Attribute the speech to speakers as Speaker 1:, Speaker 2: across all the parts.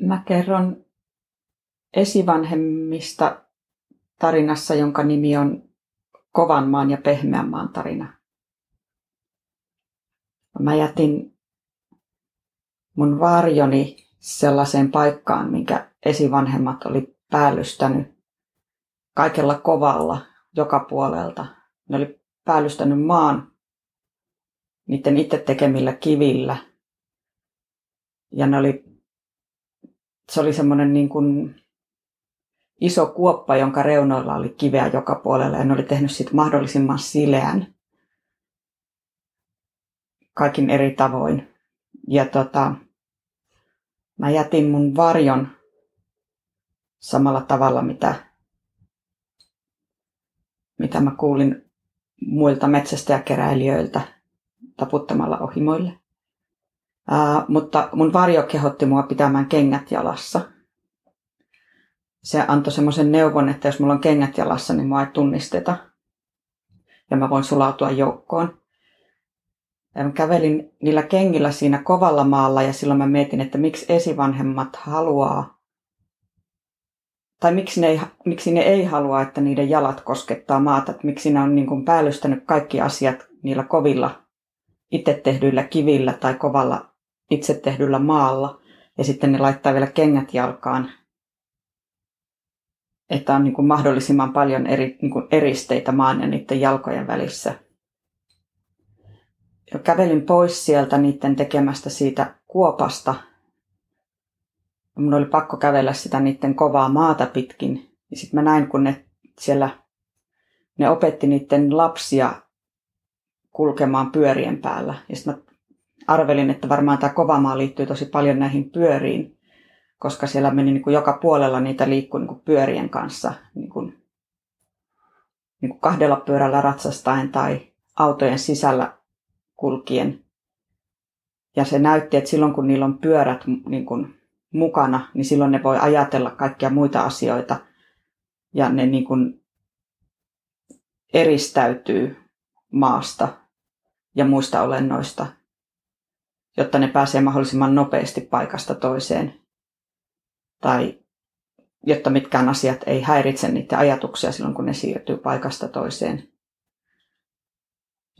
Speaker 1: Mä kerron esivanhemmista tarinassa, jonka nimi on Kovan maan ja Pehmeän maan tarina. Mä jätin mun varjoni sellaiseen paikkaan, minkä esivanhemmat oli päällystänyt kaikella kovalla joka puolelta. Ne oli päällystänyt maan niiden itse tekemillä kivillä. Ja ne oli, se oli semmoinen niin kuin iso kuoppa, jonka reunoilla oli kiveä joka puolella ja ne oli tehnyt siitä mahdollisimman sileän kaikin eri tavoin. Ja tota, mä jätin mun varjon samalla tavalla, mitä, mitä mä kuulin muilta metsästäjäkeräilijöiltä taputtamalla ohimoille. Ää, mutta mun varjo kehotti mua pitämään kengät jalassa. Se antoi semmoisen neuvon, että jos mulla on kengät jalassa, niin mua ei tunnisteta. Ja mä voin sulautua joukkoon. Ja mä kävelin niillä kengillä siinä kovalla maalla ja silloin mä mietin, että miksi esivanhemmat haluaa tai miksi ne, ei, miksi ne ei halua, että niiden jalat koskettaa maata, että miksi ne on niin kuin päällystänyt kaikki asiat niillä kovilla itse tehdyillä kivillä tai kovalla itse tehdyllä maalla ja sitten ne laittaa vielä kengät jalkaan, että on niin kuin mahdollisimman paljon eri, niin kuin eristeitä maan ja niiden jalkojen välissä ja kävelin pois sieltä niiden tekemästä siitä kuopasta. Mun oli pakko kävellä sitä niiden kovaa maata pitkin. Ja sitten mä näin, kun ne siellä, ne opetti niiden lapsia kulkemaan pyörien päällä. Ja sitten mä arvelin, että varmaan tämä kova maa liittyy tosi paljon näihin pyöriin, koska siellä meni niin kuin joka puolella niitä liikkui niin pyörien kanssa niin kuin, niin kuin kahdella pyörällä ratsastaen tai autojen sisällä kulkien. Ja se näytti, että silloin kun niillä on pyörät niin kuin mukana, niin silloin ne voi ajatella kaikkia muita asioita. Ja ne niin kuin eristäytyy maasta ja muista olennoista, jotta ne pääsee mahdollisimman nopeasti paikasta toiseen. Tai jotta mitkään asiat ei häiritse niiden ajatuksia silloin, kun ne siirtyy paikasta toiseen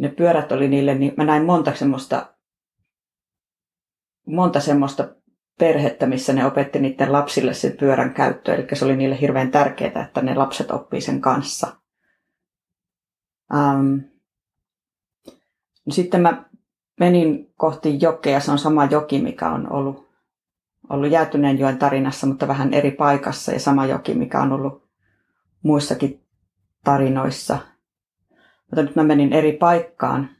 Speaker 1: ne pyörät oli niille, niin mä näin monta semmoista, monta semmoista perhettä, missä ne opetti niiden lapsille sen pyörän käyttöä. Eli se oli niille hirveän tärkeää, että ne lapset oppii sen kanssa. Ähm. Sitten mä menin kohti jokea. Se on sama joki, mikä on ollut, ollut Jäätyneen joen tarinassa, mutta vähän eri paikassa. Ja sama joki, mikä on ollut muissakin tarinoissa – mutta nyt mä menin eri paikkaan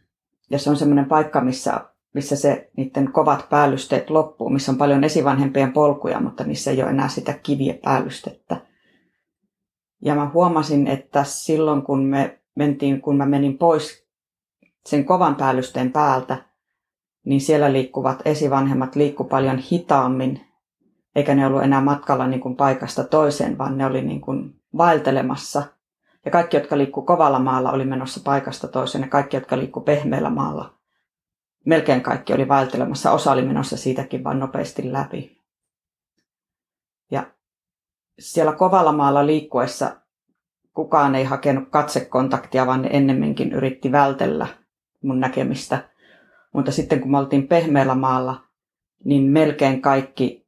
Speaker 1: ja se on semmoinen paikka, missä, missä se niiden kovat päällysteet loppuu, missä on paljon esivanhempien polkuja, mutta niissä ei ole enää sitä kiviä päällystettä. Ja mä huomasin, että silloin kun me mentiin, kun mä menin pois sen kovan päällysteen päältä, niin siellä liikkuvat esivanhemmat liikku paljon hitaammin, eikä ne ollut enää matkalla niin kuin paikasta toiseen, vaan ne oli niin kuin vaeltelemassa – ja kaikki, jotka liikkuu kovalla maalla, oli menossa paikasta toiseen. Ja kaikki, jotka liikkuu pehmeällä maalla, melkein kaikki oli vaeltelemassa. Osa oli menossa siitäkin vain nopeasti läpi. Ja siellä kovalla maalla liikkuessa kukaan ei hakenut katsekontaktia, vaan ne ennemminkin yritti vältellä mun näkemistä. Mutta sitten kun me oltiin pehmeällä maalla, niin melkein kaikki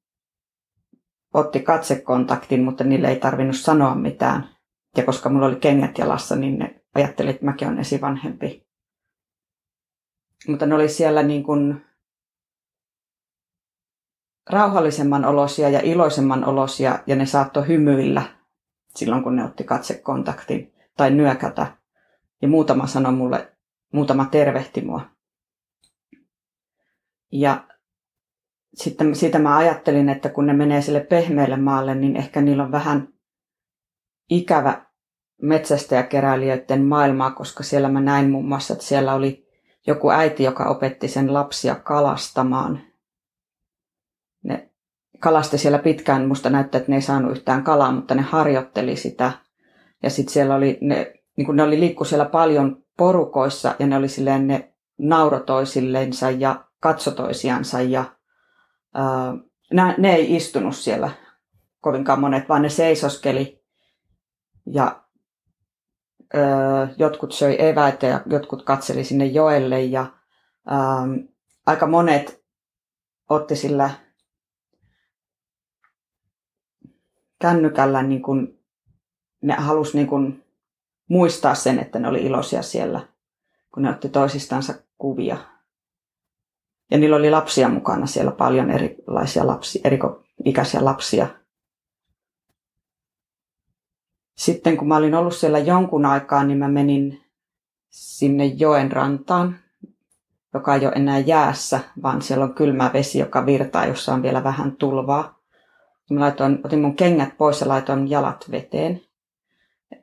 Speaker 1: otti katsekontaktin, mutta niille ei tarvinnut sanoa mitään. Ja koska mulla oli kengät jalassa, niin ne ajatteli, että mäkin olen esivanhempi. Mutta ne oli siellä niin kuin rauhallisemman olosia ja iloisemman olosia ja ne saattoi hymyillä silloin, kun ne otti katsekontaktin tai nyökätä. Ja muutama sanoi mulle, muutama tervehti mua. Ja sitten siitä mä ajattelin, että kun ne menee sille pehmeälle maalle, niin ehkä niillä on vähän ikävä metsästäjäkeräilijöiden maailmaa, koska siellä mä näin muun muassa, että siellä oli joku äiti, joka opetti sen lapsia kalastamaan. Ne kalasti siellä pitkään, musta näyttää, että ne ei saanut yhtään kalaa, mutta ne harjoitteli sitä. Ja sitten siellä oli, ne, niin ne oli liikku siellä paljon porukoissa ja ne oli silleen, ne naurotoisillensa ja katsotoisiansa ja ää, ne, ei istunut siellä kovinkaan monet, vaan ne seisoskeli ja ö, jotkut söi eväitä ja jotkut katseli sinne joelle ja ö, aika monet otti sillä kännykällä niin kuin, ne halusi niin kuin muistaa sen, että ne oli iloisia siellä, kun ne otti toisistansa kuvia. Ja niillä oli lapsia mukana siellä paljon erilaisia lapsia, erikoikäisiä lapsia. Sitten kun mä olin ollut siellä jonkun aikaa, niin mä menin sinne joen rantaan, joka ei ole enää jäässä, vaan siellä on kylmä vesi, joka virtaa, jossa on vielä vähän tulvaa. Mä laitoin, otin mun kengät pois ja laitoin jalat veteen.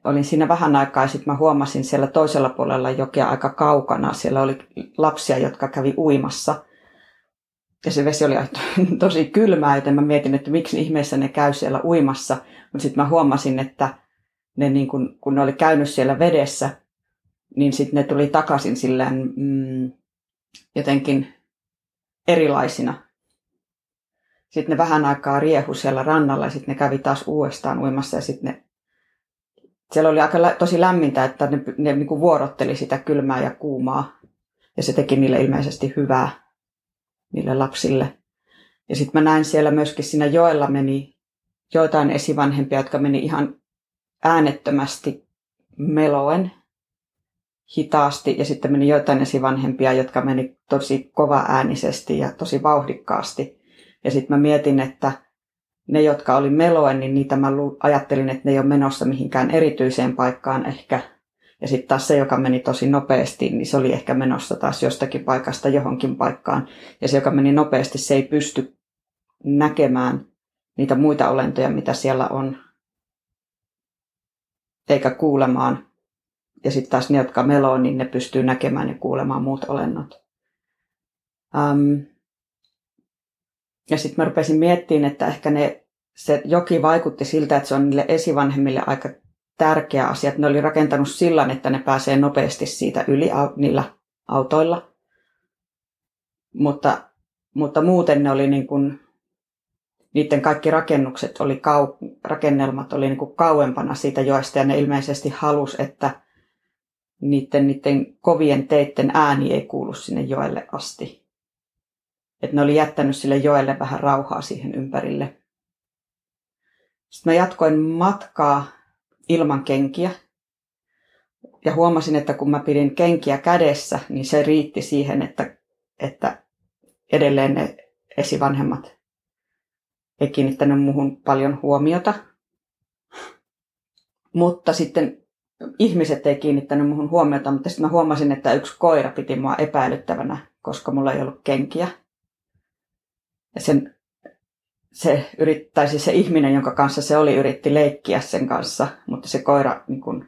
Speaker 1: Olin siinä vähän aikaa ja sitten mä huomasin siellä toisella puolella jokea aika kaukana. Siellä oli lapsia, jotka kävi uimassa. Ja se vesi oli tosi kylmää, joten mä mietin, että miksi ihmeessä ne käy siellä uimassa. Mutta sitten mä huomasin, että ne niin kun, kun ne oli käynyt siellä vedessä, niin sitten ne tuli takaisin silleen mm, jotenkin erilaisina. Sitten ne vähän aikaa riehu siellä rannalla ja sitten ne kävi taas uudestaan uimassa ja sitten ne siellä oli aika lä- tosi lämmintä, että ne, ne niin kuin vuorotteli sitä kylmää ja kuumaa. Ja se teki niille ilmeisesti hyvää, niille lapsille. Ja sitten mä näin siellä myöskin siinä joella meni joitain esivanhempia, jotka meni ihan äänettömästi meloen hitaasti. Ja sitten meni joitain esivanhempia, jotka meni tosi kova äänisesti ja tosi vauhdikkaasti. Ja sitten mä mietin, että ne, jotka oli meloen, niin niitä mä ajattelin, että ne ei ole menossa mihinkään erityiseen paikkaan ehkä. Ja sitten taas se, joka meni tosi nopeasti, niin se oli ehkä menossa taas jostakin paikasta johonkin paikkaan. Ja se, joka meni nopeasti, se ei pysty näkemään niitä muita olentoja, mitä siellä on, eikä kuulemaan. Ja sitten taas ne, jotka meloo, niin ne pystyy näkemään ja kuulemaan muut olennot. Um, ja sitten mä rupesin miettimään, että ehkä ne, se joki vaikutti siltä, että se on niille esivanhemmille aika tärkeä asia. Että ne oli rakentanut sillan, että ne pääsee nopeasti siitä yli niillä autoilla. Mutta, mutta muuten ne oli niin kuin, niiden kaikki rakennukset oli kau, rakennelmat oli niin kuin kauempana siitä joesta ja ne ilmeisesti halus, että niiden, niiden kovien teitten ääni ei kuulu sinne joelle asti että ne oli jättänyt sille joelle vähän rauhaa siihen ympärille. Sitten mä jatkoin matkaa ilman kenkiä. Ja huomasin, että kun mä pidin kenkiä kädessä, niin se riitti siihen, että, että edelleen ne esivanhemmat ei kiinnittänyt muuhun paljon huomiota. Mutta sitten ihmiset ei kiinnittänyt muuhun huomiota, mutta sitten mä huomasin, että yksi koira piti mua epäilyttävänä, koska mulla ei ollut kenkiä. Ja sen, se, yrittäisi se ihminen, jonka kanssa se oli, yritti leikkiä sen kanssa, mutta se koira niin kun,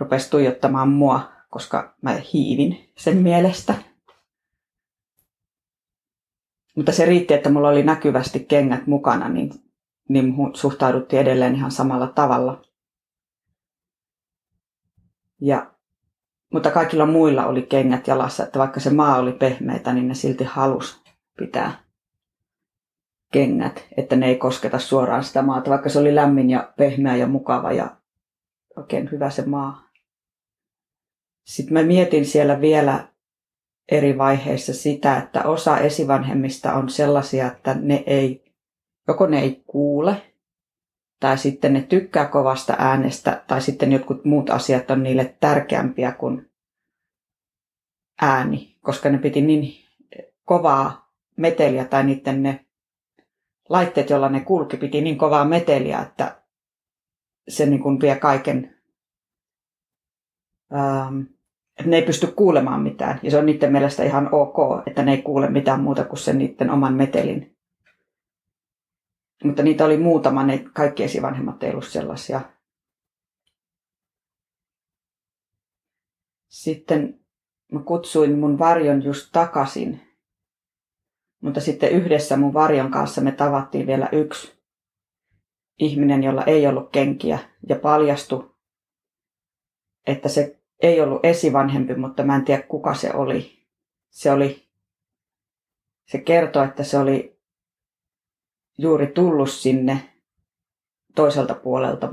Speaker 1: rupesi tuijottamaan mua, koska mä hiivin sen mielestä. Mutta se riitti, että mulla oli näkyvästi kengät mukana, niin, niin suhtauduttiin edelleen ihan samalla tavalla. Ja, mutta kaikilla muilla oli kengät jalassa, että vaikka se maa oli pehmeitä, niin ne silti halus pitää kengät, että ne ei kosketa suoraan sitä maata, vaikka se oli lämmin ja pehmeä ja mukava ja oikein hyvä se maa. Sitten mä mietin siellä vielä eri vaiheissa sitä, että osa esivanhemmista on sellaisia, että ne ei, joko ne ei kuule, tai sitten ne tykkää kovasta äänestä, tai sitten jotkut muut asiat on niille tärkeämpiä kuin ääni, koska ne piti niin kovaa meteliä tai niiden ne laitteet, joilla ne kulki, piti niin kovaa meteliä, että se niin kuin vie kaiken, ähm, ne ei pysty kuulemaan mitään. Ja se on niiden mielestä ihan ok, että ne ei kuule mitään muuta kuin sen niiden oman metelin. Mutta niitä oli muutama, ne kaikki esivanhemmat ei ollut sellaisia. Sitten mä kutsuin mun varjon just takaisin mutta sitten yhdessä mun varjon kanssa me tavattiin vielä yksi ihminen, jolla ei ollut kenkiä ja paljastui, että se ei ollut esivanhempi, mutta mä en tiedä kuka se oli. Se oli, se kertoi, että se oli juuri tullut sinne toiselta puolelta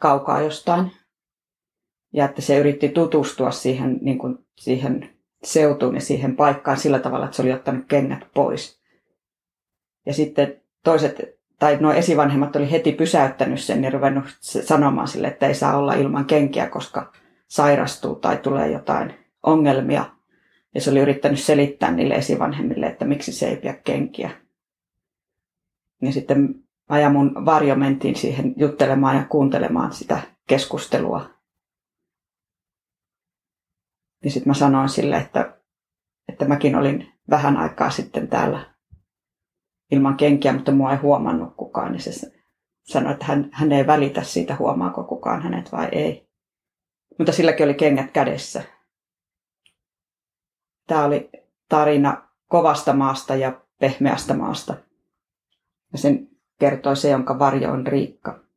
Speaker 1: kaukaa jostain. Ja että se yritti tutustua siihen, niin kuin, siihen seutuun ja siihen paikkaan sillä tavalla, että se oli ottanut kengät pois. Ja sitten toiset, tai nuo esivanhemmat oli heti pysäyttänyt sen ja ruvennut sanomaan sille, että ei saa olla ilman kenkiä, koska sairastuu tai tulee jotain ongelmia. Ja se oli yrittänyt selittää niille esivanhemmille, että miksi se ei pidä kenkiä. Ja sitten ja mun varjo mentiin siihen juttelemaan ja kuuntelemaan sitä keskustelua. Niin sitten mä sanoin sille, että, että mäkin olin vähän aikaa sitten täällä ilman kenkiä, mutta mua ei huomannut kukaan. Niin se sanoi, että hän, hän ei välitä siitä, huomaako kukaan hänet vai ei. Mutta silläkin oli kengät kädessä. Tämä oli tarina kovasta maasta ja pehmeästä maasta. Ja sen kertoi se, jonka varjo on Riikka.